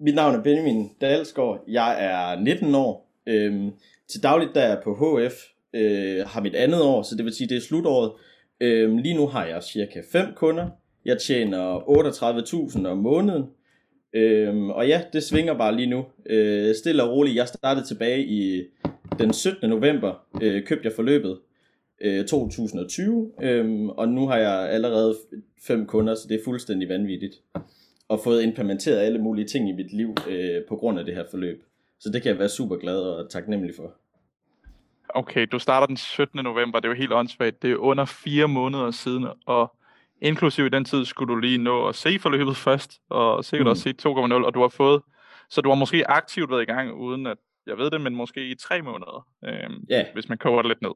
mit navn er Benjamin Dalsgaard. Jeg er 19 år. Øhm, til dagligt der er jeg på HF. Øh, har mit andet år, så det vil sige, det er slutåret. Øhm, lige nu har jeg cirka 5 kunder. Jeg tjener 38.000 om måneden. Øhm, og ja, det svinger bare lige nu. Øh, stille og roligt. Jeg startede tilbage i den 17. november. Øh, købte jeg forløbet øh, 2020. Øhm, og nu har jeg allerede fem kunder, så det er fuldstændig vanvittigt. Og fået implementeret alle mulige ting i mit liv øh, på grund af det her forløb. Så det kan jeg være super glad og taknemmelig for. Okay, du starter den 17. november, det er jo helt åndssvagt. Det er under fire måneder siden, og inklusiv i den tid skulle du lige nå at se forløbet først, og sikkert mm. også se 2.0, og du har fået, så du har måske aktivt været i gang, uden at jeg ved det, men måske i tre måneder, øh, yeah. hvis man koger det lidt ned.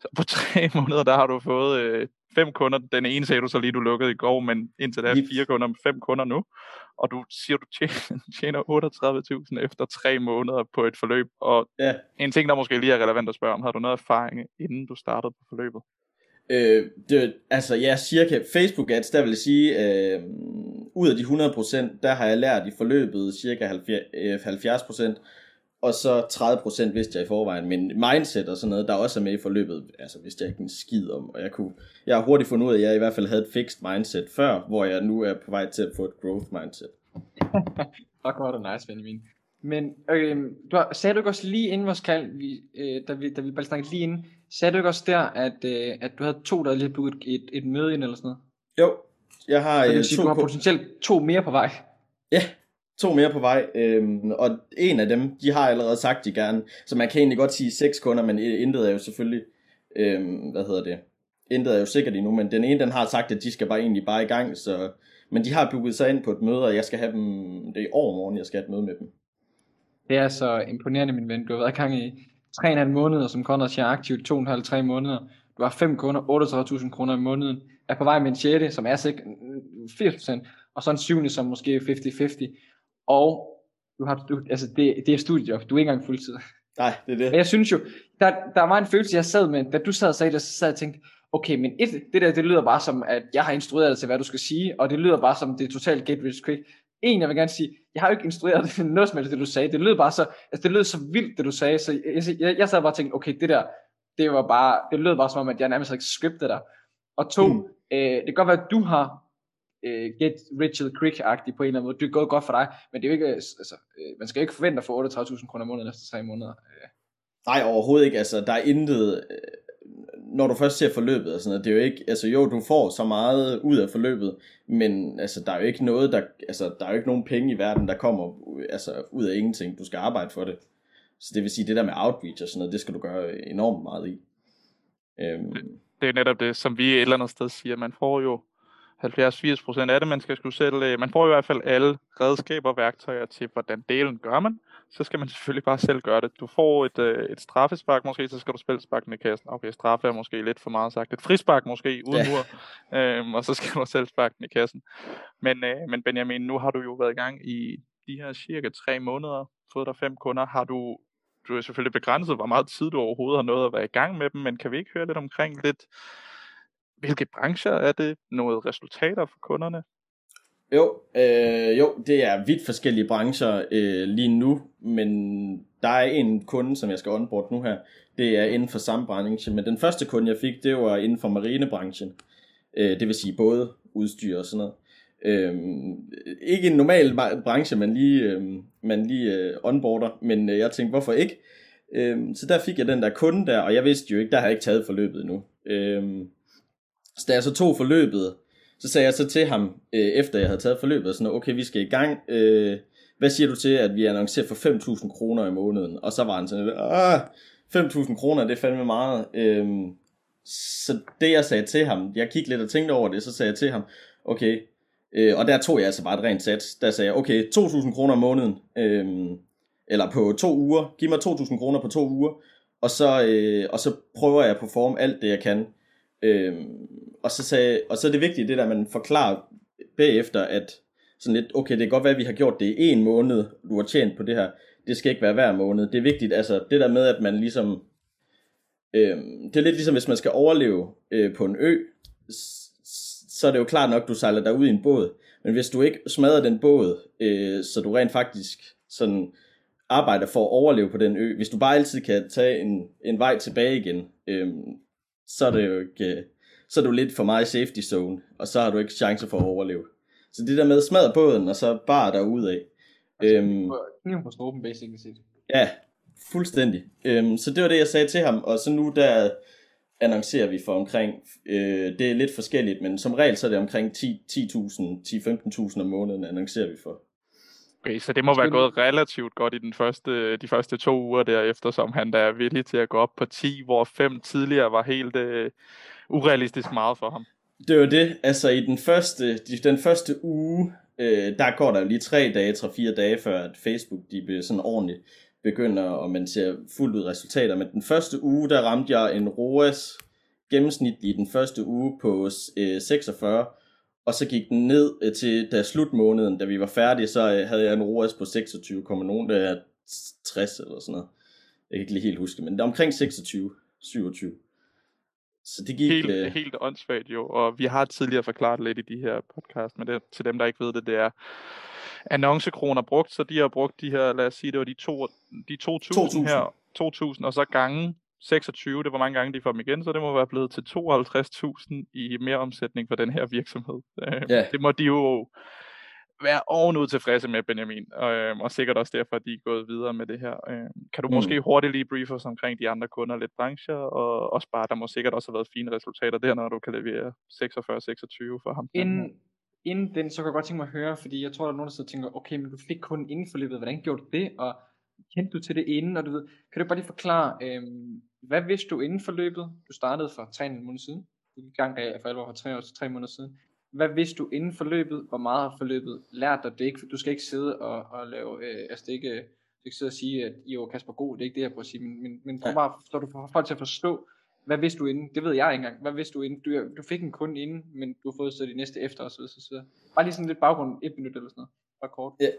Så på tre måneder, der har du fået øh, fem kunder. Den ene sagde du så lige, du lukkede i går, men indtil da fire kunder med fem kunder nu. Og du siger, du tjener, tjener 38.000 efter tre måneder på et forløb. Og yeah. en ting, der måske lige er relevant at spørge om, har du noget erfaring, inden du startede på forløbet? Øh, det, altså ja, cirka Facebook ads, der vil jeg sige, øh, ud af de 100%, der har jeg lært i forløbet cirka 70%, øh, og så 30% vidste jeg i forvejen, men mindset og sådan noget, der også er med i forløbet, altså vidste jeg ikke en skid om, og jeg kunne, jeg har hurtigt fundet ud af, at jeg i hvert fald havde et fixed mindset før, hvor jeg nu er på vej til at få et growth mindset. Fuck, hvor er det nice, Benjamin. Men øh, du har, sagde du ikke også lige inden vores kald, vi, øh, da, vi, da vi bare snakkede lige inden, sagde du ikke også der, at, øh, at du havde to, der lige booket et, et møde ind eller sådan noget? Jo, jeg har... Så det vil sige, to du har potentielt to mere på vej. Ja, to mere på vej, øhm, og en af dem, de har allerede sagt, de gerne, så man kan egentlig godt sige seks kunder, men intet er jo selvfølgelig, øhm, hvad hedder det, intet er jo sikkert endnu, men den ene, den har sagt, at de skal bare egentlig bare i gang, så, men de har booket sig ind på et møde, og jeg skal have dem, det er i overmorgen, jeg skal have et møde med dem. Det er så imponerende, min ven. Du har været i gang i 3,5 måneder, som Conrad siger aktivt, 2,5-3 måneder. Du har 5 kunder, 38.000 kroner i måneden. Er på vej med en 6, som er sikkert 80%, og så en 7, som måske er 50-50 og du har, du, altså det, det er studiejob, du er ikke engang fuldtid. Nej, det er det. Men jeg synes jo, der, der var en følelse, jeg sad med, da du sad og sagde det, så sad jeg og tænkte, okay, men et, det der, det lyder bare som, at jeg har instrueret dig til, hvad du skal sige, og det lyder bare som, det er totalt get rich quick. En, jeg vil gerne sige, jeg har jo ikke instrueret dig noget som helst, det du sagde. Det lyder bare så, altså det lød så vildt, det du sagde, så jeg, jeg, jeg sad bare og tænkte, okay, det der, det var bare, det lød bare som om, at jeg nærmest havde scriptet dig. Og to, mm. øh, det kan godt være, at du har uh, get Richard Crick-agtig på en eller anden måde. Det er gået godt for dig, men det er jo ikke, altså, uh, man skal ikke forvente at få 38.000 kroner om måneden efter tre måneder. Uh. Nej, overhovedet ikke. Altså, der er intet, når du først ser forløbet og sådan noget, det er jo ikke, altså jo, du får så meget ud af forløbet, men altså, der er jo ikke noget, der, altså, der er jo ikke nogen penge i verden, der kommer altså, ud af ingenting. Du skal arbejde for det. Så det vil sige, det der med outreach og sådan noget, det skal du gøre enormt meget i. Øhm. Det, det er netop det, som vi et eller andet sted siger. Man får jo 70-80% af det, man skal skulle selv, øh, man får i hvert fald alle redskaber og værktøjer til, hvordan delen gør man. Så skal man selvfølgelig bare selv gøre det. Du får et, øh, et straffespark måske, så skal du spille sparken i kassen. Okay, straffe er måske lidt for meget sagt. Et frispark måske, uden ja. mur. Øhm, og så skal du selv sparke den i kassen. Men, øh, men Benjamin, nu har du jo været i gang i de her cirka tre måneder, fået dig fem kunder. Har du, du er selvfølgelig begrænset, hvor meget tid du overhovedet har nået at være i gang med dem, men kan vi ikke høre lidt omkring lidt, hvilke brancher er det? Noget resultater for kunderne? Jo, øh, jo, det er vidt forskellige brancher øh, lige nu, men der er en kunde, som jeg skal onboard nu her, det er inden for samme branche, men den første kunde, jeg fik, det var inden for marinebranchen, øh, det vil sige både udstyr og sådan noget. Øh, ikke en normal branche, man lige, øh, man lige øh, onboarder, men øh, jeg tænkte, hvorfor ikke? Øh, så der fik jeg den der kunde der, og jeg vidste jo ikke, der har jeg ikke taget forløbet endnu. Øh, så da jeg så tog forløbet, så sagde jeg så til ham, øh, efter jeg havde taget forløbet, sådan, okay, vi skal i gang. Øh, hvad siger du til, at vi annoncerer for 5.000 kroner i måneden? Og så var han sådan, ah, 5.000 kroner, det er fandme meget. Øh, så det jeg sagde til ham, jeg kiggede lidt og tænkte over det, så sagde jeg til ham, okay, øh, og der tog jeg altså bare et rent sats, der sagde jeg, okay, 2.000 kroner om måneden, øh, eller på to uger, giv mig 2.000 kroner på to uger, og så, øh, og så prøver jeg at performe alt det jeg kan. Øh, og, så sagde, og så er det vigtigt, det der, man forklarer bagefter, at sådan lidt, okay, det kan godt være, at vi har gjort det i en måned, du har tjent på det her. Det skal ikke være hver måned. Det er vigtigt, altså det der med, at man ligesom, øhm, det er lidt ligesom, hvis man skal overleve øh, på en ø, så er det jo klart nok, du sejler dig ud i en båd. Men Men hvis du ikke smadrer den båd, øh, så du rent faktisk sådan arbejder for at overleve på den ø, hvis du bare altid kan tage en, en vej tilbage igen, øh, så er det jo ikke, så er du lidt for meget safety zone, og så har du ikke chance for at overleve. Så det der med smadre båden, og så bare der ud af. Øhm, kniven på struben, basically set. Ja, fuldstændig. Øhm, så det var det, jeg sagde til ham, og så nu der annoncerer vi for omkring, øh, det er lidt forskelligt, men som regel så er det omkring 10.000, 10-15.000 om måneden annoncerer vi for. Okay, så det må være gået relativt godt i den første, de første to uger derefter, som han der er villig til at gå op på 10, hvor 5 tidligere var helt uh, urealistisk meget for ham. Det var det. Altså i den første, den første uge, øh, der går der jo lige tre dage, tre fire dage, før at Facebook de bliver sådan ordentligt begynder, og man ser fuldt ud resultater. Men den første uge, der ramte jeg en ROAS gennemsnitlig den første uge på øh, 46, og så gik den ned øh, til da slutmåneden, da vi var færdige, så øh, havde jeg en ROAS på 26, nogen der er 60 eller sådan noget. Jeg kan ikke lige helt huske, men det er omkring 26, 27. Så det gik... Helt, øh... helt åndssvagt jo, og vi har tidligere forklaret lidt i de her podcast, men det, til dem, der ikke ved det, det er annoncekroner brugt, så de har brugt de her, lad os sige, det var de, to, de 2.000 her, 2.000, og så gange 26, det var mange gange, de får dem igen, så det må være blevet til 52.000 i mere omsætning for den her virksomhed. Øh, ja. Det må de jo være ovenud tilfredse med, Benjamin, øh, og sikkert også derfor, at de er gået videre med det her. Øh, kan du mm. måske hurtigt lige briefe os omkring de andre kunder, lidt brancher, og også bare, der må sikkert også have været fine resultater der, når du kan levere 46-26 for ham. Inden, inden den, så kan jeg godt tænke mig at høre, fordi jeg tror, der er nogen, der sidder og tænker, okay, men du fik kun inden for løbet, hvordan gjorde du det, og kendte du til det inden, og du ved, kan du bare lige forklare, øh, hvad vidste du inden for løbet? Du startede for 3 måneder siden, du gik i gang af for alvor for 3 år til 3 måneder siden hvad vidste du inden forløbet? Hvor meget har forløbet lært dig? Det ikke, du skal ikke sidde og, og lave, øh, altså det er ikke, du skal sidde og sige, at var Kasper God, det er ikke det, jeg prøver at sige, men, men, men prøv bare, så du får folk til at forstå, hvad vidste du inden? Det ved jeg ikke engang. Hvad vidste du inden? Du, du fik en kunde inden, men du har fået så de næste efter og så. Så, så. Bare lige sådan lidt baggrund, et minut eller sådan noget. Bare kort. Ja.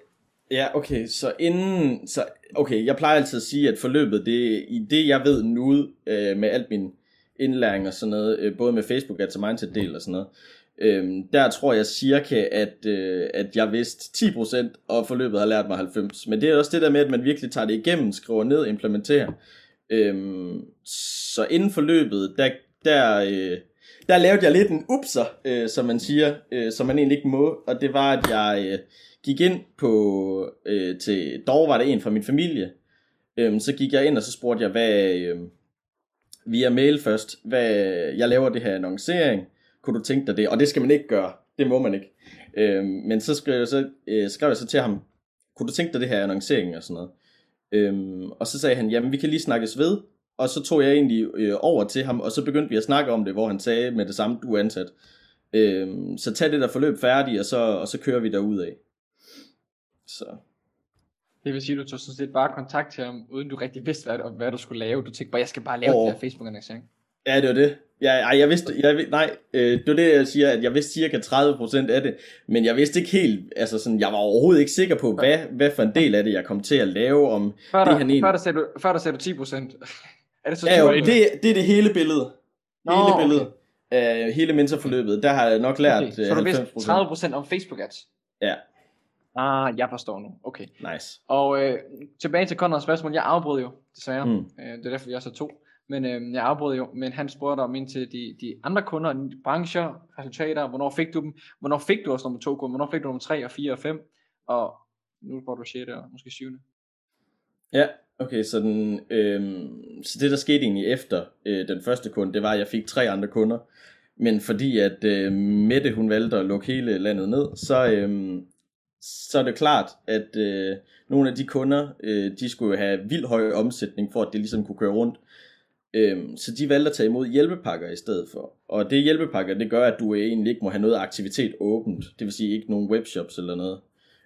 Ja, okay, så inden, så, okay, jeg plejer altid at sige, at forløbet, det i det, jeg ved nu, øh, med alt min indlæring og sådan noget, øh, både med Facebook Ads og Mindset del og sådan noget, Øhm, der tror jeg cirka, at, øh, at jeg vidste 10%, og forløbet har lært mig 90%. Men det er også det der med, at man virkelig tager det igennem, skriver ned, implementerer. Øhm, så inden forløbet, der, der, øh, der lavede jeg lidt en upser, øh, som man siger, øh, som man egentlig ikke må. Og det var, at jeg øh, gik ind på, øh, til, dog var det en fra min familie. øh, så gik jeg ind, og så spurgte jeg, hvad, øh, via mail først, hvad, jeg laver det her annoncering kunne du tænke dig det? Og det skal man ikke gøre. Det må man ikke. Øh, men så skrev, jeg så øh, skrev jeg så til ham, kunne du tænke dig det her annoncering og sådan noget? Øh, og så sagde han, jamen vi kan lige snakkes ved. Og så tog jeg egentlig øh, over til ham, og så begyndte vi at snakke om det, hvor han sagde med det samme, du er ansat. Øh, så tag det der forløb færdigt, og så, og så kører vi derud af. Så. Det vil sige, at du tog sådan set bare kontakt til ham, uden du rigtig vidste, hvad, hvad du skulle lave. Du tænkte bare, jeg skal bare lave oh. det her Facebook-annoncering. Ja, det var det. Ja, ej, jeg vidste, jeg, nej, øh, det var det, jeg siger, at jeg vidste cirka 30% af det, men jeg vidste ikke helt, altså sådan, jeg var overhovedet ikke sikker på, hvad, hvad for en del af det, jeg kom til at lave, om før der, det han Før der sagde du, før der sagde du 10%. Er det så ja, jo, det, det er det hele billede. Nå, hele billede. Okay. Uh, hele mentorforløbet, der har jeg nok lært okay. Så du vidste 30% om Facebook ads? Ja. Ah, jeg forstår nu. Okay. Nice. Og øh, tilbage til Conrads spørgsmål. Jeg afbrød jo, desværre. Mm. Øh, det er derfor, jeg så to. Men øh, jeg afbrød jo, men han spurgte om ind til de, de andre kunder, de brancher, resultater, hvornår fik du dem, hvornår fik du også nummer to kunder, hvornår fik du nummer tre og fire og fem, og nu får du 6. og måske 7. Ja, okay, så, den, øh, så det der skete egentlig efter øh, den første kunde, det var, at jeg fik tre andre kunder, men fordi at øh, Mette hun valgte at lukke hele landet ned, så, øh, så er det klart, at øh, nogle af de kunder, øh, de skulle have vild høj omsætning, for at det ligesom kunne køre rundt. Øhm, så de valgte at tage imod hjælpepakker i stedet for. Og det hjælpepakker, det gør, at du egentlig ikke må have noget aktivitet åbent. Det vil sige ikke nogen webshops eller noget.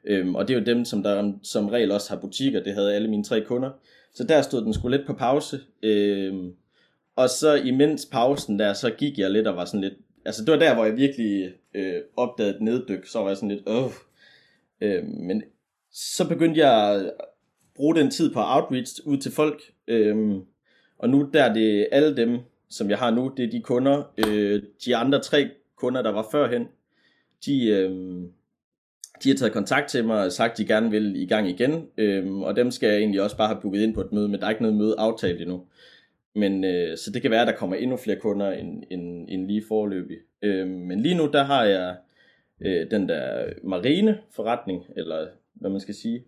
Øhm, og det er jo dem, som der som regel også har butikker. Det havde alle mine tre kunder. Så der stod den skulle lidt på pause. Øhm, og så imens pausen der, så gik jeg lidt og var sådan lidt... Altså det var der, hvor jeg virkelig øh, opdagede et neddyk. Så var jeg sådan lidt... Øh. Øhm, men så begyndte jeg at bruge den tid på outreach ud til folk. Øhm, og nu der er det alle dem, som jeg har nu, det er de kunder, øh, de andre tre kunder, der var førhen, de, øh, de har taget kontakt til mig og sagt, at de gerne vil i gang igen, øhm, og dem skal jeg egentlig også bare have booket ind på et møde, men der er ikke noget møde aftalt endnu. Men øh, så det kan være, at der kommer endnu flere kunder end, end, end lige forløbig. Øhm, men lige nu, der har jeg øh, den der marine forretning, eller hvad man skal sige.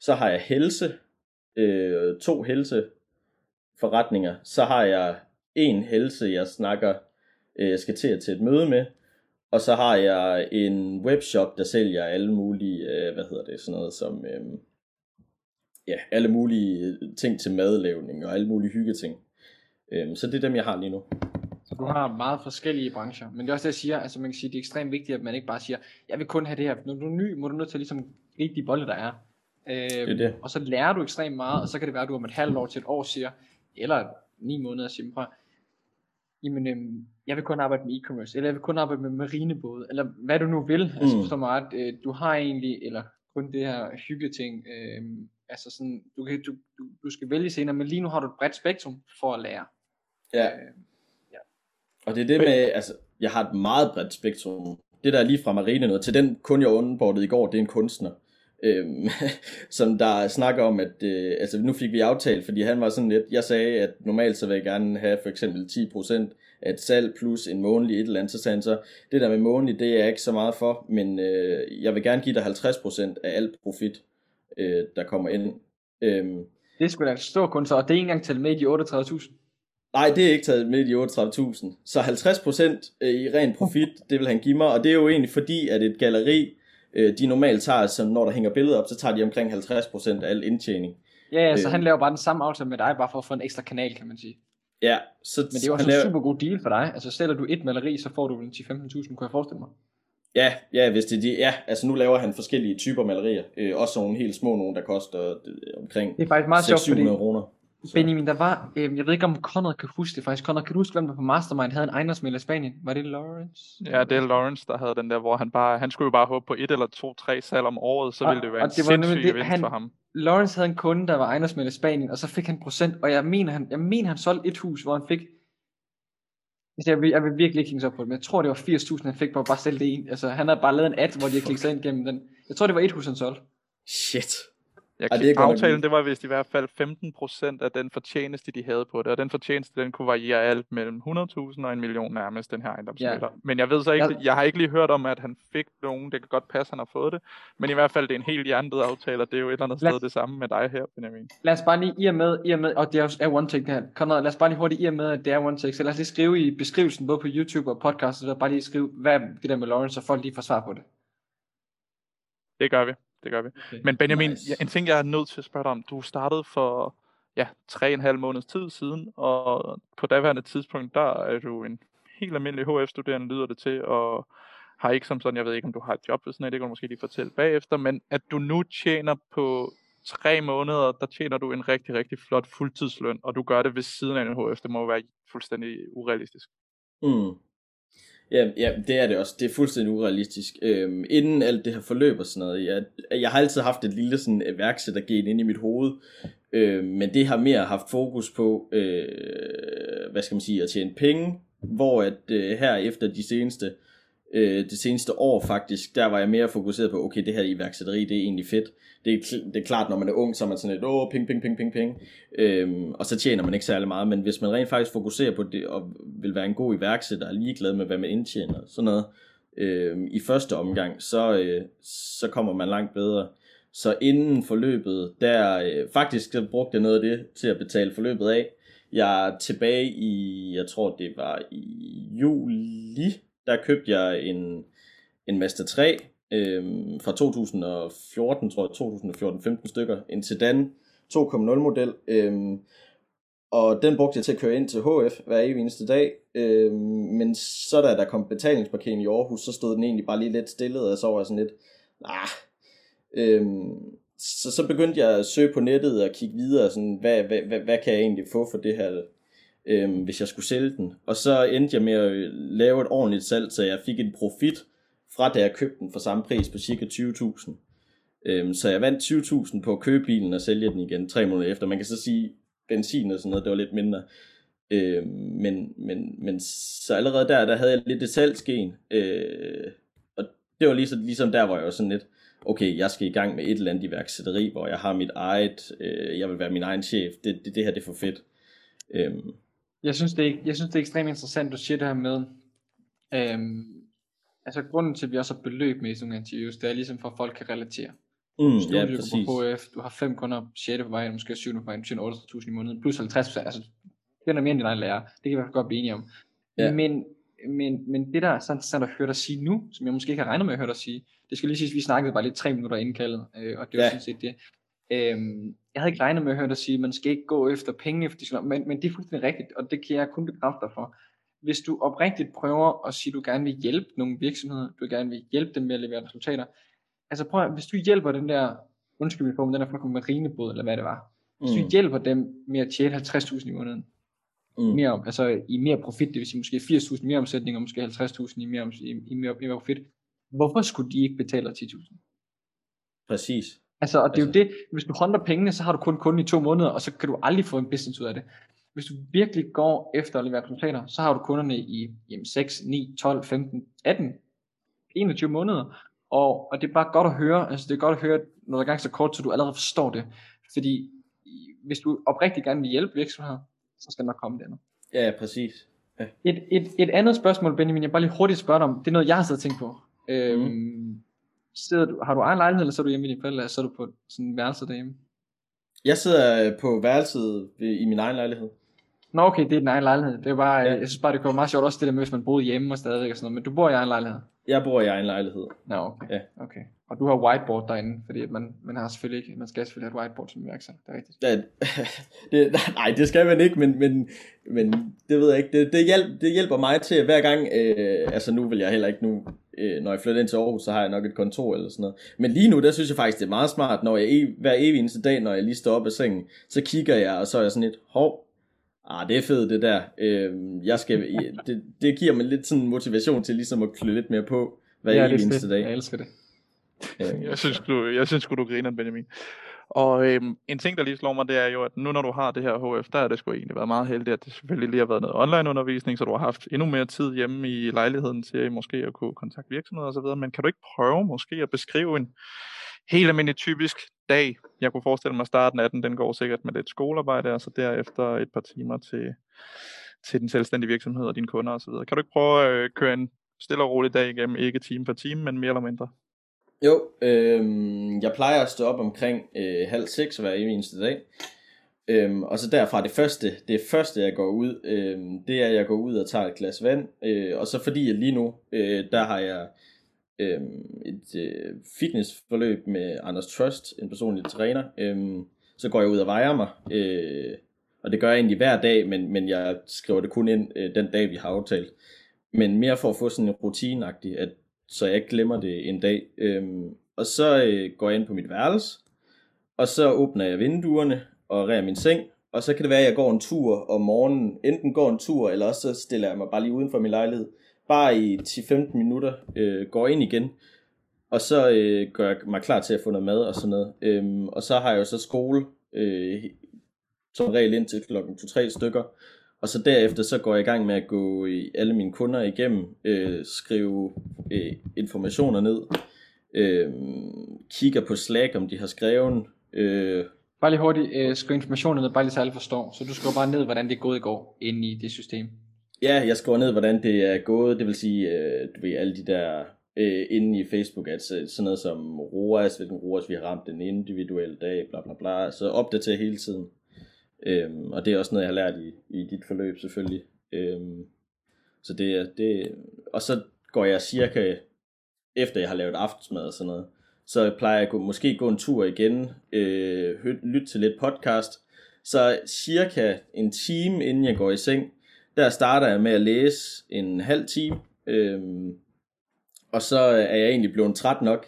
Så har jeg helse, øh, to helse forretninger. Så har jeg en helse, jeg snakker, øh, skal til at til et møde med. Og så har jeg en webshop, der sælger alle mulige, øh, hvad hedder det, sådan noget som, øh, ja, alle mulige ting til madlavning og alle mulige hyggeting. Øh, så det er dem, jeg har lige nu. Så du har meget forskellige brancher. Men det er også det, jeg siger, altså man kan sige, det er ekstremt vigtigt, at man ikke bare siger, jeg vil kun have det her. Når du er ny, må du nødt til at ligesom gribe de bolde, der er. Øh, Det er det. Og så lærer du ekstremt meget, og så kan det være, at du om et halvt år til et år siger, eller ni måneder siger, jamen, øhm, jeg vil kun arbejde med e-commerce, eller jeg vil kun arbejde med marinebåde, eller hvad du nu vil. Mm. Altså mig ret, øh, du har egentlig, eller kun det her hyggeting, øh, altså sådan, du, kan, du, du, du skal vælge senere, men lige nu har du et bredt spektrum for at lære. Ja. Øh, Og det er det med, altså, jeg har et meget bredt spektrum. Det der er lige fra marine noget, til den kun jeg underbordede i går, det er en kunstner. Øhm, som der snakker om, at øh, altså nu fik vi aftalt, fordi han var sådan lidt, jeg sagde, at normalt så vil jeg gerne have for eksempel 10% af et salg plus en månedlig et eller andet, så sagde han så, det der med månedlig, det er jeg ikke så meget for, men øh, jeg vil gerne give dig 50% af alt profit, øh, der kommer ind. Øhm, Det skulle da en stor kunst, og det er ikke engang talt med i de 38.000. Nej, det er ikke taget med i de 38.000. Så 50% i ren profit, det vil han give mig, og det er jo egentlig fordi, at et galeri, øh, de normalt tager, som når der hænger billeder op, så tager de omkring 50% af al indtjening. Ja, ja, så Øh. han laver bare den samme aftale med dig, bare for at få en ekstra kanal, kan man sige. Ja, så Men det er jo også en super god deal for dig. Altså sælger du et maleri, så får du vel 10-15.000, kunne jeg forestille mig. Ja, ja, hvis det er de, ja, altså nu laver han forskellige typer malerier, øh, også nogle helt små nogle, der koster øh, omkring Det er faktisk meget sjovt, fordi 600 kroner. Så- Benjamin, der var, øh, jeg ved ikke om Conrad kan huske det faktisk. Conrad, kan du huske, hvem der på Mastermind havde en ejendomsmælder i Spanien? Var det Lawrence? Ja, det er Lawrence, der havde den der, hvor han bare, han skulle jo bare håbe på et eller to, tre salg om året, så Og- ville det være og en det var sindssyg det, han- for ham. Lawrence havde en kunde, der var ejendomsmælder i Spanien, og så fik han procent, og jeg mener, han, jeg mener, han solgte et hus, hvor han fik, Altså, jeg vil, jeg vil virkelig ikke hænge sig op på det, men jeg tror, det var 80.000, han fik på at bare sælge det en. Altså, han havde bare lavet en ad, hvor de havde klikket sig ind gennem den. Jeg tror, det var et hus, han solgte. Shit. Jeg, Ej, det er aftalen, det var vist i hvert fald 15% af den fortjeneste, de havde på det, og den fortjeneste, den kunne variere alt mellem 100.000 og en million nærmest, den her ejendomsmælder. Ja. Men jeg ved så ikke, Jeg- jeg har ikke lige hørt om, at han fik nogen, det kan godt passe, han har fået det, men i hvert fald, det er en helt hjernedød aftale, og det er jo et eller andet Lad- sted det samme med dig her, Benjamin. Lad os bare lige, i og med, i og med og det er jo er one take det her. Conrad, lad os bare lige hurtigt, i og med, at det er one take, så lad os lige skrive i beskrivelsen, både på YouTube og podcast, så bare lige skrive, hvad det der med Lawrence, så folk lige får svar på det. Det gør vi, det gør vi. Okay. Men Benjamin, Nice. en ting, jeg er nødt til at spørge dig om. Du startede for ja, tre og en halv måneds tid siden, og på daværende tidspunkt, der er du en helt almindelig HF-studerende, lyder det til, og har ikke som sådan, jeg ved ikke, om du har et job sådan noget, det kan du måske lige fortælle bagefter, men at du nu tjener på tre måneder, der tjener du en rigtig, rigtig flot fuldtidsløn, og du gør det ved siden af en HF, det må jo være fuldstændig urealistisk. Mm. Ja, ja, det er det også. Det er fuldstændig urealistisk. Øhm, inden alt det her forløb og sådan noget, jeg, jeg har altid haft et lille sådan øh, iværksættergen inde i mit hoved, øhm, men det har mere haft fokus på, øh, hvad skal man sige, at tjene penge, hvor at øh, her efter de seneste, øh, det seneste år faktisk, der var jeg mere fokuseret på, okay, det her iværksætteri, det er egentlig fedt. Det er, det er klart, når man er ung, så er man sådan lidt, åh, ping, ping, ping, ping, ping. Øhm, og så tjener man ikke særlig meget, men hvis man rent faktisk fokuserer på det, og vil være en god iværksætter, og ligeglad med, hvad man indtjener, sådan noget, øh, i første omgang, så, øh, så kommer man langt bedre. Så inden forløbet, der øh, faktisk så brugte jeg noget af det til at betale forløbet af. Jeg er tilbage i, jeg tror det var i juli, der købte jeg en, en Mazda 3 øh, fra 2014, tror jeg, 2014-15 stykker, en sedan 2.0 model, Øh, og den brugte jeg til at køre ind til HF hver evig eneste dag, Øh, men så da der kom betalingsparkering i Aarhus, så stod den egentlig bare lige lidt stille, og så var jeg sådan lidt, ah. Øh, så, så begyndte jeg at søge på nettet og kigge videre, sådan, hvad, hvad, hvad, hvad kan jeg egentlig få for det her, øhm, hvis jeg skulle sælge den. Og så endte jeg med at lave et ordentligt salg, så jeg fik en profit fra da jeg købte den for samme pris på cirka 20.000. Øhm, så jeg vandt 20.000 på at købe bilen og sælge den igen tre måneder efter. Man kan så sige, benzin og sådan noget, det var lidt mindre. Øhm, men, men, men så allerede der, der havde jeg lidt et salgsgen. Øh, og det var ligesom, ligesom der, hvor jeg var sådan lidt, okay, jeg skal i gang med et eller andet iværksætteri, hvor jeg har mit eget, øh, jeg vil være min egen chef, det, det, det her det er for fedt. Øhm. Jeg, synes, det er, jeg synes, det er ekstremt interessant, du siger det her med, øhm, altså grunden til, at vi også har beløb med i sådan nogle interviews, det er ligesom for, at folk kan relatere. Mm, Studiet ja, på præcis. HF, du har fem kunder, 6. på vej, måske 7. på vej, du tjener 8.000 i måneden, plus 50 altså det er mere end din egen lærer, det kan vi i hvert fald godt blive enige om. Ja. Men, men, men det der er så interessant at høre dig sige nu, som jeg måske ikke har regnet med at høre dig sige, det skal lige sige, at vi snakkede bare lidt tre minutter inden kaldet, øh, og det var Ja. sådan set det. Øhm, jeg havde ikke regnet med at høre dig sige, at man skal ikke gå efter penge, efter de men, men det er fuldstændig rigtigt, og det kan jeg kun bekræfte dig for. Hvis du oprigtigt prøver at sige, at du gerne vil hjælpe nogle virksomheder, du gerne vil hjælpe dem med at levere resultater, altså prøv at, hvis du hjælper den der, undskyld mig på, men den der fucking marinebåd, eller hvad det var, hvis du Mm, hjælper dem med at tjene 50.000 i måneden, mm, mere, altså i mere profit, det vil sige måske 80.000 i mere omsætning, og måske 50.000 i mere, i, i, mere, i mere profit. Hvorfor skulle de ikke betale dig 10.000? præcis. Altså, og det er jo Altså- det, hvis du håndter pengene, så har du kun kunden i to måneder, og så kan du aldrig få en business ud af det. Hvis du virkelig går efter at levere resultater, så har du kunderne i jamen, 6, 9, 12, 15, 18, 21 måneder. Og, og det er bare godt at høre, altså det er godt at høre, når der er gang så kort, så du allerede forstår det. Fordi hvis du oprigtigt gerne vil hjælpe virksomheder, så skal der nok komme det andet. Ja, præcis. Et, et, et andet spørgsmål, Benjamin, jeg bare lige hurtigt spørger dig om, det er noget, jeg har siddet og tænkt på. Øhm, Mhm. Sidder du, har du egen lejlighed, eller så er du hjemme i dine forældre, eller så er du på sådan en værelse derhjemme? Jeg sidder øh, på værelset ved- i min egen lejlighed. Nå okay, det er din egen lejlighed. Det er bare, Ja. ja. jeg synes bare, det kunne være meget sjovt også det der med, hvis man boede hjemme og stadigvæk og sådan noget. Men du bor i egen lejlighed? Jeg bor i egen lejlighed. Nå okay. Ja. okay. Og du har whiteboard derinde, fordi at man, man har selvfølgelig ikke, man skal selvfølgelig have et whiteboard som iværksætter, det er rigtigt. Ja, det, nej, det skal man ikke, men, men, men det ved jeg ikke. Det, det, hjælp, det hjælper mig til at hver gang, øh, altså nu vil jeg heller ikke nu, øh, når jeg flytter ind til Aarhus, så har jeg nok et kontor eller sådan noget. Men lige nu, der synes jeg faktisk, det er meget smart, når jeg hver evig eneste dag, når jeg lige står op af sengen, så kigger jeg, og så er jeg sådan lidt, hov, Ah, det er fedt det der. Øh, jeg skal, det, det giver mig lidt sådan motivation til ligesom at klø lidt mere på hver ja, evig det er eneste dag. Jeg elsker det. Øh, Jeg synes, du, jeg synes du griner, Benjamin. Og øhm, en ting, der lige slår mig, det er jo, at nu når du har det her HF, der er det sgu egentlig været meget heldigt, at det selvfølgelig lige har været noget online undervisning, så du har haft endnu mere tid hjemme i lejligheden til måske at kunne kontakte virksomheder osv. Men kan du ikke prøve måske at beskrive en helt almindelig typisk dag? Jeg kunne forestille mig, at starten af den, den går sikkert med lidt skolearbejde, og så derefter et par timer til, til den selvstændige virksomhed og dine kunder osv. Kan du ikke prøve at øh, køre en stille og rolig dag igennem, ikke time for time, men mere eller mindre? Jo, øh, jeg plejer at stå op omkring øh, halv seks hver eneste dag. Øhm, og så derfra det første, det første jeg går ud, øhm, det er at jeg går ud og tager et glas vand. Øh, og så fordi jeg lige nu, øh, der har jeg øhm, et øh, fitnessforløb med Anders Trust, en personlig træner. Øhm, så går jeg ud og vejer mig. Øh, og det gør jeg egentlig hver dag, men, men jeg skriver det kun ind øh, den dag, vi har aftalt. Men mere for at få sådan en rutineagtig, at så jeg ikke glemmer det en dag. Øhm, og så øh, går jeg ind på mit værelse, og så åbner jeg vinduerne og rærer min seng, og så kan det være, at jeg går en tur om morgenen, enten går en tur, eller også så stiller jeg mig bare lige uden for min lejlighed, bare i 10-15 minutter, øh, går ind igen, og så øh, gør jeg mig klar til at få noget mad og sådan noget. Øhm, og så har jeg jo så skole, øh, som regel indtil klokken 2-3 stykker, og så derefter så går jeg i gang med at gå i alle mine kunder igennem, øh, skrive øh, informationer ned, øh, kigger på Slack, om de har skrevet. Øh, Bare lige hurtigt, øh, skriv informationen ned, bare lige så alle forstår. Så du skriver bare ned, hvordan det er gået i går, inde i det system. ja, jeg skriver ned, hvordan det er gået, det vil sige, øh, du ved, alle de der øh, inde i Facebook, altså sådan noget som ROAS, hvilken ROAS vi har ramt den individuelle dag, bla bla bla, så opdaterer hele tiden. Øhm, og det er også noget, jeg har lært i, i dit forløb selvfølgelig. Øhm, så det er, det, og så går jeg cirka, efter jeg har lavet aftensmad og sådan noget, så plejer jeg at gå, måske gå en tur igen, øh, lytte til lidt podcast, så cirka en time inden jeg går i seng, der starter jeg med at læse en halv time, øhm, og så er jeg egentlig blevet træt nok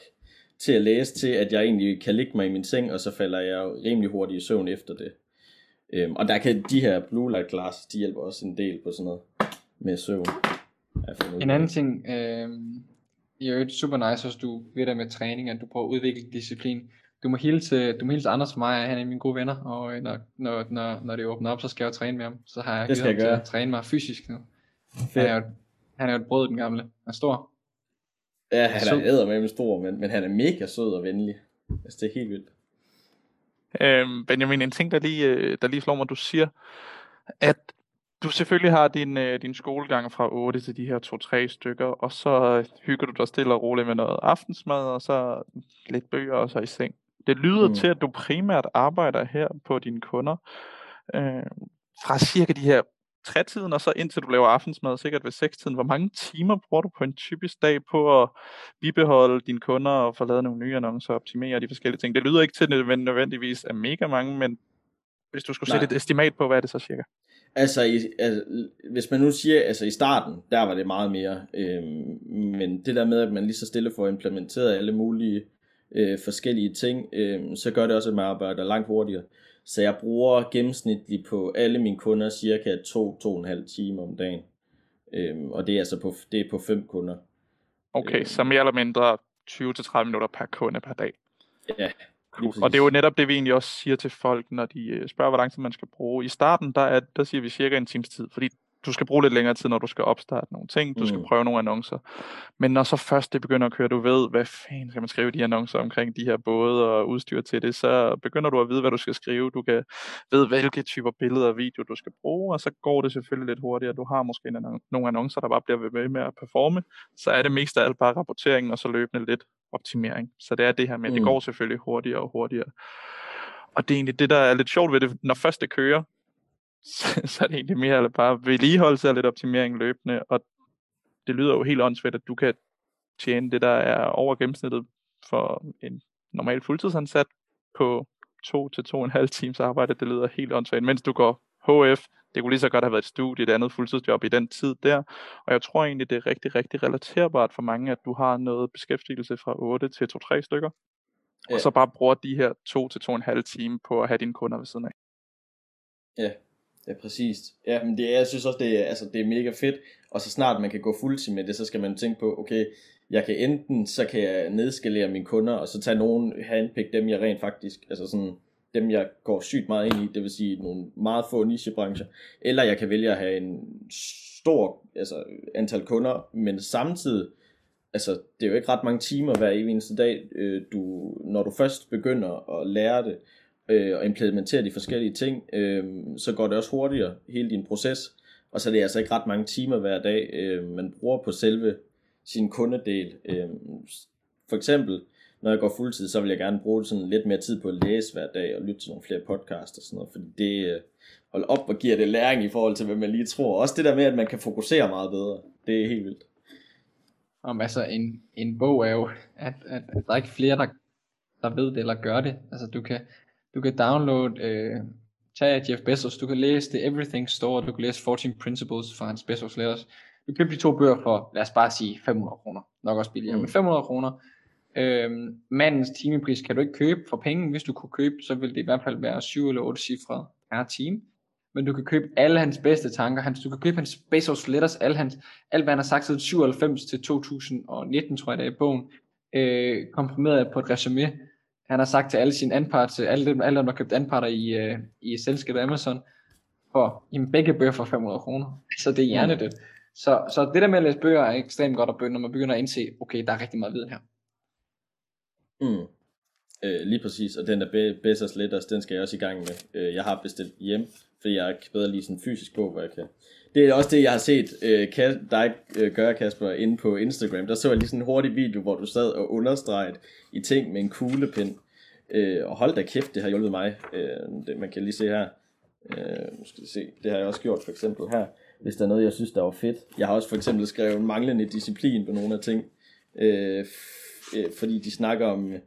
til at læse til, at jeg egentlig kan ligge mig i min seng, og så falder jeg rimelig hurtigt i søvn efter det. Øhm, og der kan de her blue light glasses, de hjælper også en del på sådan noget med søvn. En anden ting, øh, i øvrigt super nice, hvis du ved dig med træning, at du prøver at udvikle disciplin. Du må hilse, du må hilse Anders for mig, han er mine gode venner, og når, når, når, når det åbner op, så skal jeg jo træne med ham. Så har jeg Det givet ham til at træne mig fysisk nu. Han er, jo, han er jo et brød, den gamle. Han er stor. Ja, han er æder med stor, men, men han er mega sød og venlig. Altså, det er helt vildt. Øhm, Benjamin, en ting, der lige, øh, der lige slår mig, du siger, at du selvfølgelig har din, øh, din skolegang fra 8 til de her 2-3 stykker, og så hygger du dig stille og roligt med noget aftensmad, og så lidt bøger, og så i seng. Det lyder mm. til, at du primært arbejder her på dine kunder. Øh, fra cirka de her trætiden, og så indtil du laver aftensmad, sikkert ved sekstiden. Hvor mange timer bruger du på en typisk dag på at bibeholde dine kunder og få lavet nogle nye annoncer og optimere de forskellige ting? Det lyder ikke til nødvendigvis af mega mange, men hvis du skulle Nej. sætte et estimat på, hvad er det så cirka? Altså, i, altså, hvis man nu siger, altså i starten, der var det meget mere, øhm, men det der med, at man lige så stille får implementeret alle mulige øh, forskellige ting, øh, så gør det også, at man arbejder langt hurtigere. Så jeg bruger gennemsnitligt på alle mine kunder cirka 2-2,5 timer om dagen. Øhm, og det er altså på, det er på fem kunder. Okay, øhm. så mere eller mindre 20-30 minutter per kunde per dag. Ja. Og det er jo netop det, vi egentlig også siger til folk, når de øh, spørger, hvor lang tid man skal bruge. I starten, der, er, der siger vi cirka en times tid, fordi du skal bruge lidt længere tid, når du skal opstarte nogle ting, du mm. skal prøve nogle annoncer. Men når så først det begynder at køre, du ved, hvad fanden skal man skrive de annoncer omkring de her både og udstyr til det, så begynder du at vide, hvad du skal skrive. Du kan ved, hvilke typer billeder og video du skal bruge, og så går det selvfølgelig lidt hurtigere. Du har måske nogle annoncer, der bare bliver ved med at performe. Så er det mest af alt bare rapporteringen, og så løbende lidt optimering. Så det er det her med, mm. det går selvfølgelig hurtigere og hurtigere. Og det er egentlig det, der er lidt sjovt ved det, når først det kører, så, så er det egentlig mere eller bare vedligeholdelse og lidt optimering løbende, og det lyder jo helt åndssvagt, at du kan tjene det, der er over gennemsnittet for en normal fuldtidsansat på to til to og en halv times arbejde, det lyder helt åndssvagt, mens du går HF, det kunne lige så godt have været et studie, et andet fuldtidsjob i den tid der, og jeg tror egentlig, det er rigtig, rigtig relaterbart for mange, at du har noget beskæftigelse fra 8 til 2-3 stykker, ja. og så bare bruger de her to til to og en halv time på at have dine kunder ved siden af. Ja, Ja, præcis. Ja, men det, jeg synes også, det er, altså, det er mega fedt. Og så snart man kan gå fuldtid med det, så skal man tænke på, okay, jeg kan enten, så kan jeg nedskalere mine kunder, og så tage nogen, handpick dem, jeg rent faktisk, altså sådan, dem jeg går sygt meget ind i, det vil sige nogle meget få nichebrancher, eller jeg kan vælge at have en stor altså, antal kunder, men samtidig, altså det er jo ikke ret mange timer hver eneste dag, øh, du, når du først begynder at lære det, øh, og implementere de forskellige ting, øh, så går det også hurtigere, hele din proces. Og så er det altså ikke ret mange timer hver dag, øh, man bruger på selve sin kundedel. Øh, for eksempel, når jeg går fuldtid, så vil jeg gerne bruge sådan lidt mere tid på at læse hver dag og lytte til nogle flere podcasts og sådan noget, fordi det øh, holder op og giver det læring i forhold til, hvad man lige tror. Også det der med, at man kan fokusere meget bedre. Det er helt vildt. Om altså en, en bog er jo, at, at, at der er ikke flere, der, der ved det eller gør det. Altså du kan, du kan downloade, øh, tage Jeff Bezos, du kan læse The Everything Store, du kan læse 14 Principles fra hans Bezos Letters. Du kan købe de to bøger for, lad os bare sige 500 kroner. Nok også billigere, mm. men 500 kroner. Øhm, mandens timepris kan du ikke købe for penge. Hvis du kunne købe, så vil det i hvert fald være 7 eller 8 cifre per time. Men du kan købe alle hans bedste tanker. Hans, du kan købe hans Bezos Letters, alle hans, alt hvad han har sagt siden 97 til 2019, tror jeg det er i bogen, øh, komprimeret på et resume han har sagt til alle sine anparts, alle dem, alle dem der har købt anparter i, uh, i selskabet Amazon, for i begge bøger for 500 kroner. Så det er hjernedødt. Så, så det der med at læse bøger er ekstremt godt at når man begynder at indse, okay, der er rigtig meget viden her. Mm. Øh, lige præcis, og den der Bezos Letters, den skal jeg også i gang med. Øh, jeg har bestilt hjem, fordi jeg kan bedre lige sådan fysisk på, hvor jeg kan. Det er også det, jeg har set øh, dig øh, gøre, Kasper, inde på Instagram. Der så jeg lige sådan en hurtig video, hvor du sad og understregede i ting med en kuglepind. Øh, og hold da kæft, det har hjulpet mig. Øh, det, man kan lige se her. Øh, nu skal vi se. Det har jeg også gjort for eksempel her. Hvis der er noget, jeg synes, der var fedt. Jeg har også for eksempel skrevet manglende disciplin på nogle af ting. Øh, øh, fordi de snakker om øh,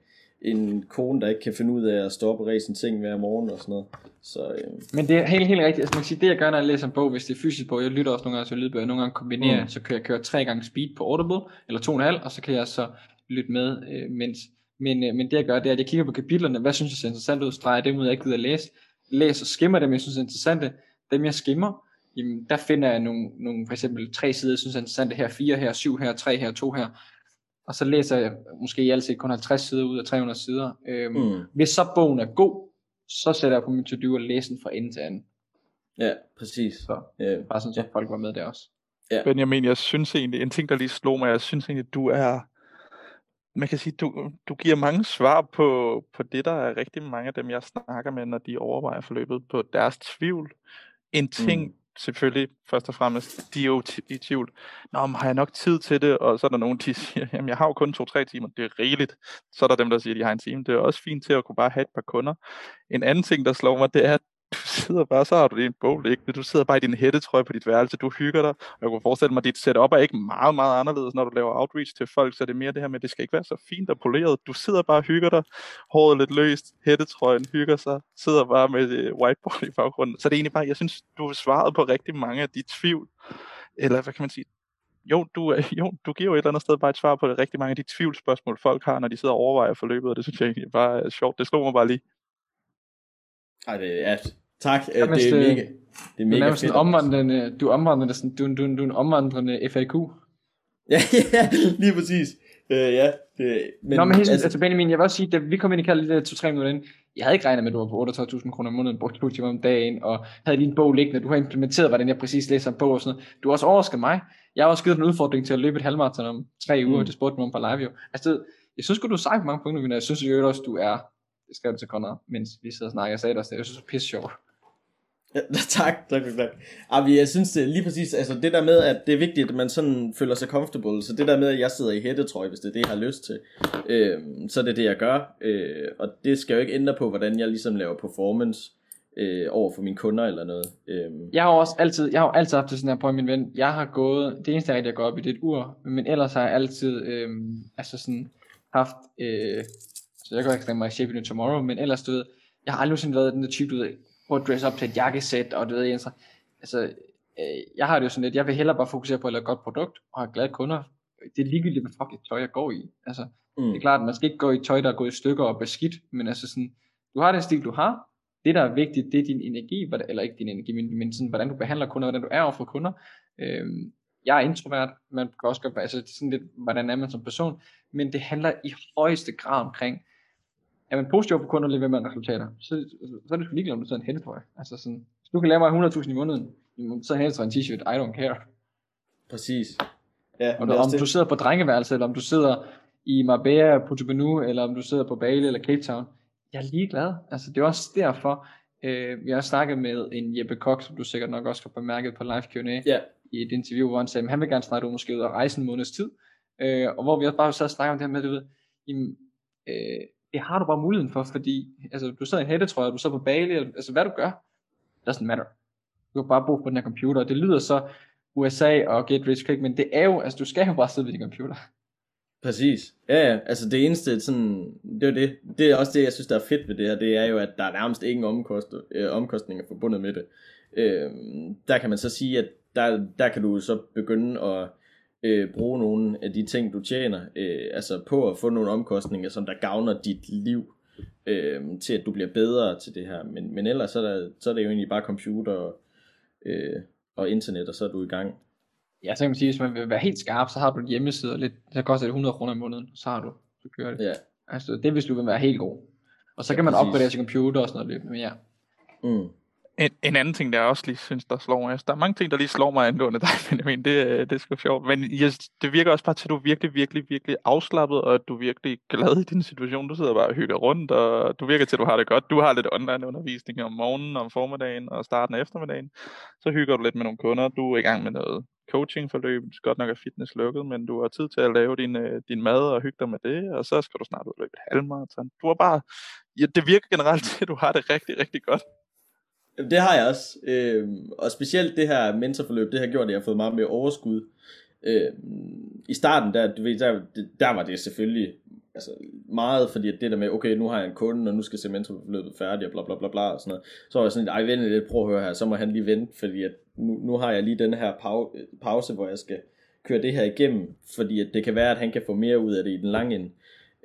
en kone, der ikke kan finde ud af at stoppe og sin ting hver morgen og sådan noget. Så, øh. Men det er helt, helt rigtigt. Altså, man kan sige, det jeg gør, når jeg læser en bog, hvis det er fysisk bog, jeg lytter også nogle gange til lydbøger, nogle gange kombinerer, mm. så kan jeg køre tre gange speed på Audible, eller to og en halv, og så kan jeg så lytte med, øh, mens men, øh, men det jeg gør, det er, at jeg kigger på kapitlerne, hvad synes jeg ser interessant ud, streger dem ud, jeg ikke gider at læse, læser og skimmer dem, jeg synes er interessante, dem jeg skimmer, jamen, der finder jeg nogle, nogle, for eksempel tre sider, jeg synes er interessante her, fire her, syv her, tre her, to her, og så læser jeg måske i alt set kun 50 sider ud af 300 sider. Øhm, mm. Hvis så bogen er god, så sætter jeg på min to-do og læser den fra ende til anden. Ja, præcis. Så, yeah. Bare sådan, så folk var med der også. Ja. Benjamin, jeg synes egentlig, en ting der lige slog mig, jeg synes egentlig, du er man kan sige, du, du giver mange svar på, på det, der er rigtig mange af dem, jeg snakker med, når de overvejer forløbet på deres tvivl. En ting, mm selvfølgelig, først og fremmest, de er jo i tvivl. Nå, men har jeg nok tid til det? Og så er der nogen, der siger, jamen jeg har jo kun to-tre timer, det er rigeligt. Så er der dem, der siger, at de har en time. Det er også fint til at kunne bare have et par kunder. En anden ting, der slår mig, det er, du sidder bare, så har du din bog liggende, du sidder bare i din hættetrøje på dit værelse, du hygger dig, og jeg kunne forestille mig, at dit setup er ikke meget, meget anderledes, når du laver outreach til folk, så det er mere det her med, at det skal ikke være så fint og poleret. Du sidder bare og hygger dig, håret lidt løst, hættetrøjen hygger sig, sidder bare med øh, whiteboard i baggrunden. Så det er egentlig bare, jeg synes, du har svaret på rigtig mange af de tvivl, eller hvad kan man sige, jo, du, øh, jo, du giver jo et eller andet sted bare et svar på det rigtig mange af de tvivlsspørgsmål, folk har, når de sidder og overvejer forløbet, og det synes jeg egentlig bare er sjovt. Det slog mig bare lige. Ej, det er, tak, det, det er mega, det er mega du er fedt. Omvandrende, du er omvandrende, sådan, du, du, du er en omvandrende FAQ. ja, ja, lige præcis. Uh, ja, det, men, Nå, men helt, altså, altså Benjamin, jeg vil også sige, da vi kom ind i kaldet lidt 2-3 minutter ind, jeg havde ikke regnet med, at du var på 38.000 kroner om måneden, brugte 2 timer om dagen, og havde din bog liggende, du har implementeret, hvordan jeg præcis læser en bog og sådan noget. Du har også overrasket mig. Jeg har også givet en udfordring til at løbe et halvmarathon om tre uger, mm. det spurgte mig om på live jo. Altså, jeg synes du har sagt mange punkter, men jeg synes jo også, du er det skal du til Conrad, mens vi sidder og snakker. Jeg sagde det også, jeg synes, det er pisse sjovt. Ja, tak, tak, tak. Abi, jeg synes det lige præcis, altså det der med, at det er vigtigt, at man sådan føler sig comfortable, så det der med, at jeg sidder i hættetrøje, hvis det er det, jeg har lyst til, øh, så er det det, jeg gør, øh, og det skal jo ikke ændre på, hvordan jeg ligesom laver performance øh, over for mine kunder eller noget. Øh. Jeg har også altid, jeg har altid haft det sådan her på min ven, jeg har gået, det eneste jeg går op i, det er et ur, men ellers har jeg altid, øh, altså sådan, haft, øh, så jeg går ikke mig shape in tomorrow, men ellers, du ved, jeg har aldrig nogensinde været den der type, du ved, at dress op til et jakkesæt, og du ved, Jens, altså, øh, jeg har det jo sådan lidt, jeg vil hellere bare fokusere på at lave et godt produkt, og have glade kunder. Det er ligegyldigt, hvad fucking tøj jeg går i. Altså, mm. det er klart, at man skal ikke gå i tøj, der er gået i stykker og beskidt, men altså sådan, du har den stil, du har, det der er vigtigt, det er din energi, eller ikke din energi, men, men sådan, hvordan du behandler kunder, hvordan du er overfor kunder. Øhm, jeg er introvert, man kan også gøre, altså sådan lidt, hvordan er man som person, men det handler i højeste grad omkring, er man positiv på kunder og leverer med resultater, så, så er det sgu ligeglad, om du sidder en hættetrøje. Altså sådan, hvis du kan lave mig 100.000 i måneden, så er en en t-shirt, I don't care. Præcis. Ja, og om det. du sidder på drengeværelse, eller om du sidder i Marbella, Puerto eller om du sidder på Bali eller Cape Town, jeg er ligeglad. Altså det er også derfor, øh, vi har snakket med en Jeppe Kok, som du sikkert nok også har bemærket på live Q&A, ja. i et interview, hvor han sagde, at han vil gerne snakke ud måske ud og rejse en måneds tid, øh, og hvor vi også bare sad og snakkede om det her med, du ved, jamen, øh, det har du bare muligheden for, fordi altså, du sidder i en hættetrøje, du sidder på Bali, eller, altså hvad du gør, doesn't matter. Du kan bare bo på den her computer, og det lyder så USA og get rich quick, men det er jo, altså du skal jo bare sidde ved din computer. Præcis. Ja, ja, altså det eneste, sådan, det er det, det er også det, jeg synes, der er fedt ved det her, det er jo, at der er nærmest ingen omkost, øh, omkostninger forbundet med det. Øh, der kan man så sige, at der, der kan du så begynde at øh, bruge nogle af de ting, du tjener, øh, altså på at få nogle omkostninger, som der gavner dit liv, øh, til at du bliver bedre til det her. Men, men ellers så er, der, så er det jo egentlig bare computer og, øh, og internet, og så er du i gang. Ja, så kan man sige, hvis man vil være helt skarp, så har du et hjemmeside, lidt, så koster det 100 kroner i måneden, så har du, så kører det. Ja. Altså, det er, hvis du vil være helt god. Og så ja, kan man opgradere sin computer og sådan noget løbende, men ja. Mm. En, en anden ting, der jeg også lige synes, der slår mig. Altså, der er mange ting, der lige slår mig angående dig, Benjamin. Det, øh, det er sgu sjovt. Men yes, det virker også bare til, at du er virkelig, virkelig, virkelig afslappet, og at du er virkelig glad i din situation. Du sidder bare og hygger rundt, og du virker til, at du har det godt. Du har lidt online undervisning om morgenen, om formiddagen og starten af eftermiddagen. Så hygger du lidt med nogle kunder. Du er i gang med noget coachingforløb. Godt nok er fitness lukket, men du har tid til at lave din, øh, din mad og hygge dig med det, og så skal du snart ud og løbe et halvmarathon. Du har bare, ja, det virker generelt til, at du har det rigtig, rigtig godt. Det har jeg også. Øh, og specielt det her mentorforløb, det har gjort, at jeg har fået meget mere overskud. Øh, I starten, der, du ved, der, der var det selvfølgelig altså, meget, fordi det der med, okay, nu har jeg en kunde, og nu skal jeg se mentorforløbet færdigt, og bla bla bla bla, og sådan noget. Så var jeg sådan, ej, vent lidt, prøv at høre her, så må han lige vente, fordi at nu, nu har jeg lige den her pause, hvor jeg skal køre det her igennem, fordi at det kan være, at han kan få mere ud af det i den lange ende.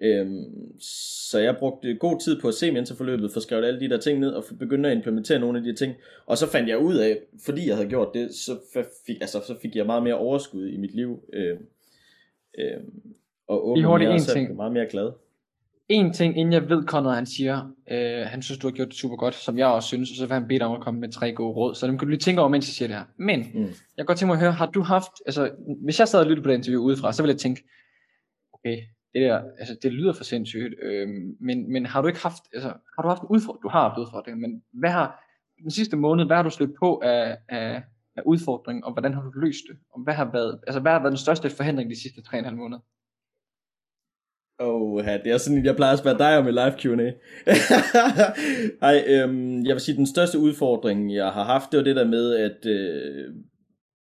Øhm, så jeg brugte god tid på at se mentorforløbet, for skrevet alle de der ting ned, og begynde at implementere nogle af de ting. Og så fandt jeg ud af, fordi jeg havde gjort det, så fik, altså, så fik jeg meget mere overskud i mit liv. Øhm, øhm, og åbne mere, en ting. meget mere glad. En ting, inden jeg ved, Conrad han siger, øh, han synes, du har gjort det super godt, som jeg også synes, og så vil han bede dig om at komme med tre gode råd. Så dem kan du lige tænke over, mens jeg siger det her. Men, mm. jeg kan godt tænke mig at høre, har du haft, altså, hvis jeg sad og lyttede på det interview udefra, så ville jeg tænke, okay, det der, altså det lyder for sindssygt, øh, men, men har du ikke haft, altså har du haft en udfordring, du har haft udfordringer, men hvad har, den sidste måned, hvad har du stødt på af, af, af udfordringen, og hvordan har du løst det? Og hvad har været, altså hvad har været den største forhindring de sidste 3,5 måneder? Oh, det er sådan, jeg plejer at spørge dig om i live Q&A. Ej, øhm, jeg vil sige, den største udfordring, jeg har haft, det var det der med, at, øh,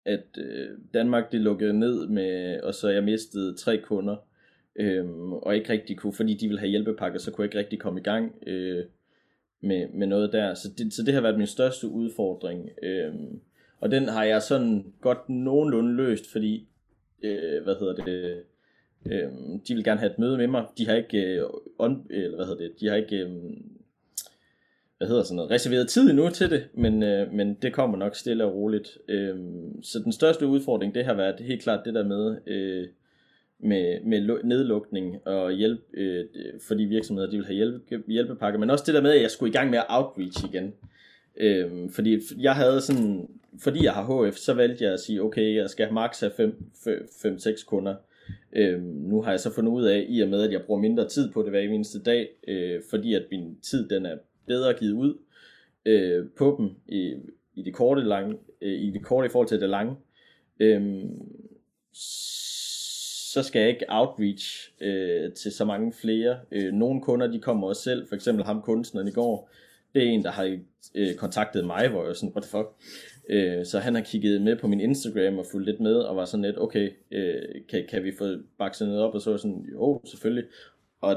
at øh, Danmark det lukkede ned med, og så jeg mistede tre kunder, øh, og ikke rigtig kunne, fordi de ville have hjælpepakker, så kunne jeg ikke rigtig komme i gang øh, med, med noget der. Så det, så det har været min største udfordring. Øh, og den har jeg sådan godt nogenlunde løst, fordi, øh, hvad hedder det, øh, de vil gerne have et møde med mig. De har ikke, øh, on, eller hvad hedder det, de har ikke, øh, hvad hedder sådan noget, reserveret tid endnu til det, men, øh, men det kommer nok stille og roligt. Øh, så den største udfordring, det har været helt klart det der med, øh, med, med nedlukning og hjælp øh, for de virksomheder, de vil have hjælpe, hjælpepakker, men også det der med, at jeg skulle i gang med at outreach igen. Øh, fordi jeg havde sådan, fordi jeg har HF, så valgte jeg at sige, okay, jeg skal maks have 5-6 kunder. Øh, nu har jeg så fundet ud af, i og med at jeg bruger mindre tid på det hver eneste dag, øh, fordi at min tid den er bedre givet ud øh, på dem i, i det korte lange, øh, i det korte i forhold til det lange. Øh, så skal jeg ikke outreach øh, til så mange flere. Øh, nogle kunder, de kommer også selv, for eksempel ham kunstneren i går, det er en, der har øh, kontaktet mig, hvor jeg sådan, what the fuck. Øh, så han har kigget med på min Instagram og fulgt lidt med, og var sådan lidt, okay, øh, kan, kan vi få bakset noget op? Og så var sådan, jo, selvfølgelig. Og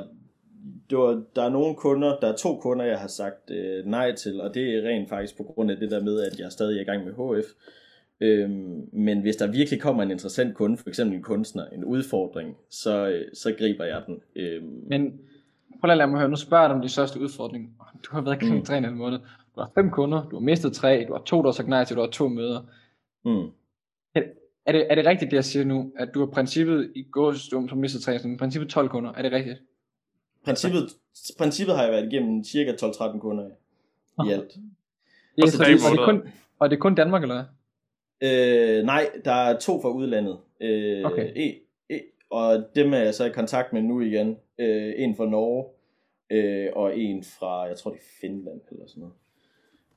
det var, der er nogle kunder, der er to kunder, jeg har sagt øh, nej til, og det er rent faktisk på grund af det der med, at jeg er stadig i gang med HF. Øhm, men hvis der virkelig kommer en interessant kunde, for eksempel en kunstner, en udfordring, så, øh, så griber jeg den. Øhm. Men prøv at lade mig høre, nu spørger jeg dig om de største udfordringer. Du har været kring mm. 3,5 måneder. Du har fem kunder, du har mistet tre, du har to, der har sagt nej til, du har to møder. Mm. Er, det, er det rigtigt, det jeg siger nu, at du har princippet i gåstum, som mistet tre, som princippet 12 kunder, er det rigtigt? Princippet, princippet har jeg været igennem cirka 12-13 kunder i alt. Ja, så det, og, det kun, og det er kun Danmark, eller hvad? Øh, nej, der er to fra udlandet. Øh, okay. E, e, og dem er jeg så i kontakt med nu igen. Øh, en fra Norge, øh, og en fra, jeg tror det er Finland eller sådan noget.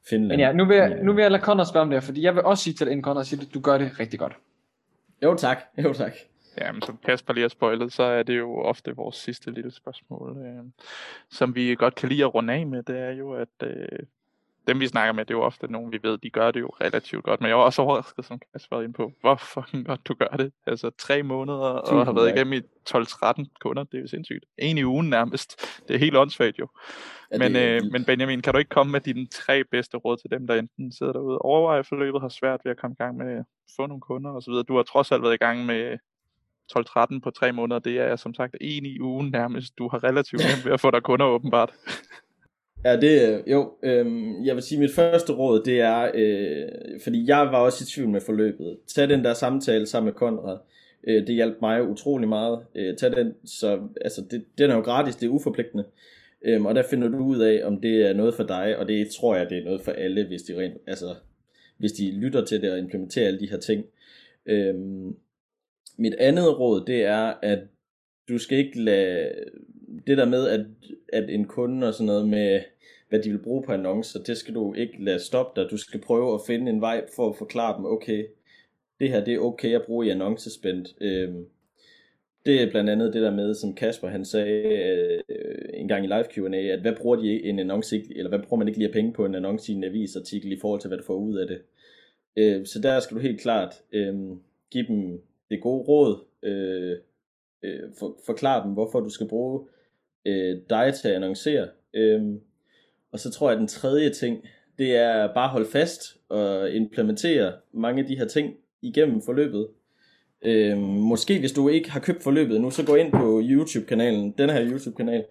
Finland. Men ja, nu vil jeg, nu vil jeg lade Conrad spørge om det, fordi jeg vil også sige til dig, Conrad, sige, at du gør det rigtig godt. Jo tak, jo tak. Ja, men som Kasper lige har spoilet, så er det jo ofte vores sidste lille spørgsmål, øh, som vi godt kan lide at runde af med, det er jo, at øh, dem vi snakker med, det er jo ofte nogen, vi ved, de gør det jo relativt godt. Men jeg er også overrasket, som Kasper var inde på, hvor fucking godt du gør det. Altså tre måneder og har været igennem i 12-13 kunder, det er jo sindssygt. En i ugen nærmest. Det er helt åndssvagt jo. Ja, men, øh, men Benjamin, kan du ikke komme med dine tre bedste råd til dem, der enten sidder derude og overvejer forløbet, har svært ved at komme i gang med at få nogle kunder osv. Du har trods alt været i gang med 12-13 på tre måneder. Det er som sagt en i ugen nærmest. Du har relativt nemt ved at få dig kunder åbenbart. Ja, det, jo, øhm, jeg vil sige, mit første råd, det er, øh, fordi jeg var også i tvivl med forløbet. Tag den der samtale sammen med Konrad. Øh, det hjalp mig utrolig meget. Øh, tag den, så, altså, det, den er jo gratis, det er uforpligtende. Øhm, og der finder du ud af, om det er noget for dig, og det tror jeg, det er noget for alle, hvis de, rent, altså, hvis de lytter til det og implementerer alle de her ting. Øhm, mit andet råd, det er, at du skal ikke lade det der med, at, at en kunde og sådan noget med, hvad de vil bruge på annoncer, det skal du ikke lade stoppe dig. Du skal prøve at finde en vej for at forklare dem, okay, det her det er okay at bruge i annoncespændt. Øhm, det er blandt andet det der med, som Kasper han sagde øh, en gang i live Q&A, at hvad bruger de en annonce, eller hvad bruger man ikke lige af penge på en annonce i en avisartikel i forhold til, hvad du får ud af det. Øh, så der skal du helt klart øh, give dem det gode råd, øh, øh, for, forklare dem, hvorfor du skal bruge øh, dig til at annoncere. Øhm, og så tror jeg, at den tredje ting, det er bare at holde fast og implementere mange af de her ting igennem forløbet. Øhm, måske hvis du ikke har købt forløbet nu, så gå ind på YouTube-kanalen, den her YouTube-kanal,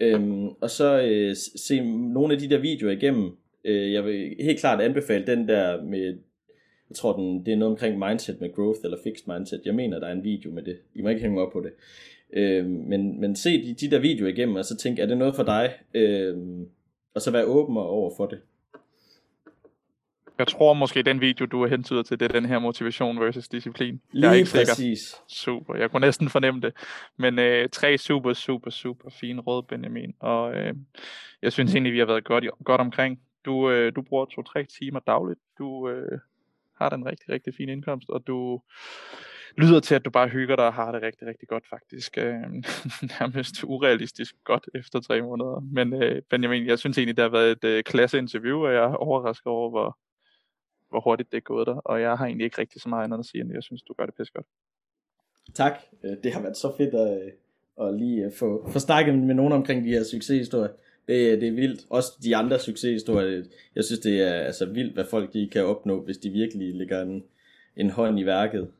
øhm, og så øh, se nogle af de der videoer igennem. Øh, jeg vil helt klart anbefale den der med, jeg tror den, det er noget omkring mindset med growth eller fixed mindset. Jeg mener, der er en video med det. I må ikke hænge op på det. Øh, men, men se de, de der videoer igennem, og så tænk, er det noget for dig? Øh, og så være åben over for det. Jeg tror måske, den video, du har hentydet til, det er den her motivation versus disciplin. Lige jeg er ikke præcis. Sikker. Super, jeg kunne næsten fornemme det. Men øh, tre super, super, super fine råd, Benjamin. Og øh, jeg synes egentlig, vi har været godt, godt omkring. Du, øh, du bruger to-tre timer dagligt. Du øh, har den rigtig, rigtig fin indkomst, og du lyder til, at du bare hygger dig og har det rigtig, rigtig godt faktisk. Øh, nærmest urealistisk godt efter tre måneder. Men øh, Benjamin, jeg synes egentlig, det har været et øh, klasse interview, og jeg er overrasket over, hvor, hvor hurtigt det er gået dig. Og jeg har egentlig ikke rigtig så meget andet at sige, end jeg synes, du gør det pisse godt. Tak. Øh, det har været så fedt at, at lige øh, få, få snakket med nogen omkring de her succeshistorier. Det, øh, det er vildt. Også de andre succeshistorier. Jeg synes, det er altså vildt, hvad folk de kan opnå, hvis de virkelig lægger en, en hånd i værket.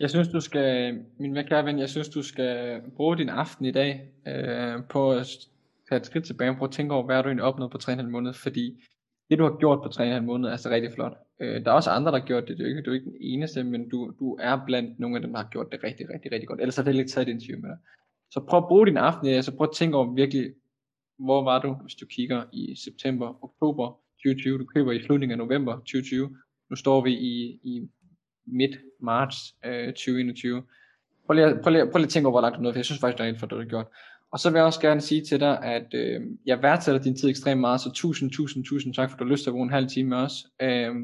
Jeg synes, du skal, min kære ven, jeg synes, du skal bruge din aften i dag øh, på at tage et skridt tilbage og prøve at tænke over, hvad har du egentlig opnået på 3,5 måneder, fordi det du har gjort på 3,5 måneder er så rigtig flot. Øh, der er også andre, der har gjort det, du er ikke, du er ikke den eneste, men du, du er blandt nogle af dem, der har gjort det rigtig, rigtig, rigtig godt. Ellers har det ikke taget et interview med dig. Så prøv at bruge din aften i dag, så prøv at tænke over virkelig, hvor var du, hvis du kigger i september, oktober 2020, du køber i slutningen af november 2020, nu står vi i, i midt marts øh, 2021. Prøv lige, prøv, lige, prøv lige at tænke over, hvor langt du nåede, for jeg synes faktisk, det er helt for det, du har gjort. Og så vil jeg også gerne sige til dig, at øh, jeg værdsætter din tid ekstremt meget, så tusind, tusind, tusind tak, for at du har lyst til at bruge en halv time med os. Øh,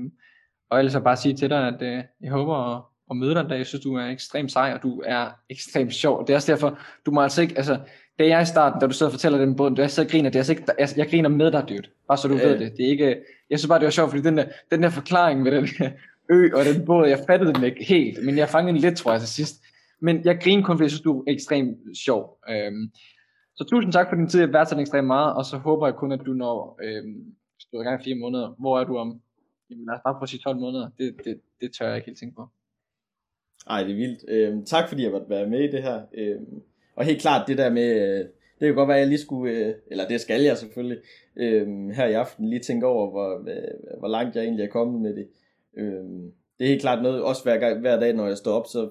og ellers bare sige til dig, at øh, jeg håber at, at møde dig en dag. Jeg synes, du er ekstremt sej, og du er ekstremt sjov. Det er også derfor, du må altså ikke, altså, da jeg i starten, da du sidder og fortæller den båd, jeg sidder og griner, det er altså ikke, jeg, jeg griner med dig, dude. Bare så du øh. ved det. Det er ikke, jeg synes bare, det var sjovt, fordi den der, den der forklaring med den ø og den båd, jeg fattede den ikke helt, men jeg fangede den lidt, tror jeg, til sidst. Men jeg griner kun, fordi jeg synes, du er ekstremt sjov. Øhm, så tusind tak for din tid, jeg værdsætter ekstremt meget, og så håber jeg kun, at du når, øhm, du er i gang i fire måneder, hvor er du om, jamen lad os bare prøve at sige 12 måneder, det, det, det tør jeg ikke helt tænke på. Ej, det er vildt. Øhm, tak fordi jeg måtte være med i det her. Øhm, og helt klart det der med, øh, det kan godt være, at jeg lige skulle, øh, eller det skal jeg selvfølgelig, øh, her i aften lige tænke over, hvor, øh, hvor langt jeg egentlig er kommet med det. Øh, det er helt klart noget, også hver, gang, hver dag, når jeg står op, så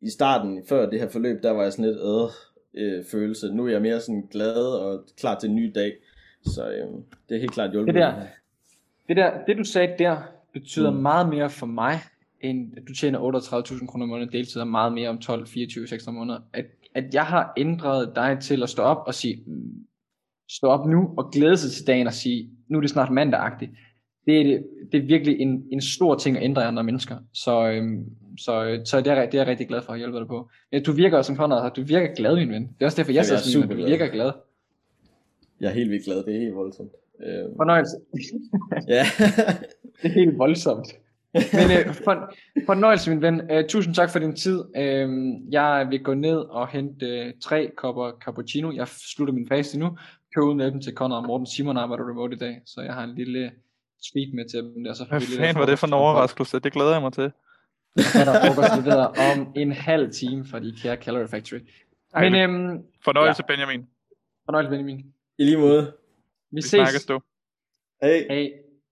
i starten, før det her forløb, der var jeg sådan lidt øh, øh, følelse. Nu er jeg mere sådan glad og klar til en ny dag. Så øh, det er helt klart hjulpet. Det der, det, der, det du sagde der, betyder mm. meget mere for mig, end at du tjener 38.000 kroner om måneden deltid, og meget mere om 12, 24, 16 måneder. At, at jeg har ændret dig til at stå op og sige, mm, stå op nu og glæde sig til dagen og sige, nu er det snart mandag-agtigt. Det er, det er virkelig en, en stor ting at ændre andre mennesker. Så, øhm, så, så det, er, det er jeg rigtig glad for at hjælpe dig på. Ja, du virker også som Conrad, du virker glad, min ven. Det er også derfor, jeg, jeg at du virker glad. Jeg er helt vildt glad, det er helt voldsomt. Øhm. Fornøjelse. ja. det er helt voldsomt. Men øh, for, fornøjelse, min ven. Uh, tusind tak for din tid. Uh, jeg vil gå ned og hente uh, tre kopper cappuccino. Jeg slutter min faste nu. Køb ud med dem til Conrad og Morten. Simon arbejder remote i dag, så jeg har en lille tweet med til dem. Der, så Hvad fanden var det for en overraskelse? Det glæder jeg mig til. Så er der frokost om en halv time fra de kære Calorie Factory. Men, øhm, fornøjelse, ja. Benjamin. Fornøjelse, Benjamin. I lige måde. Vi, Vi ses. snakkes du. Hej. Hej.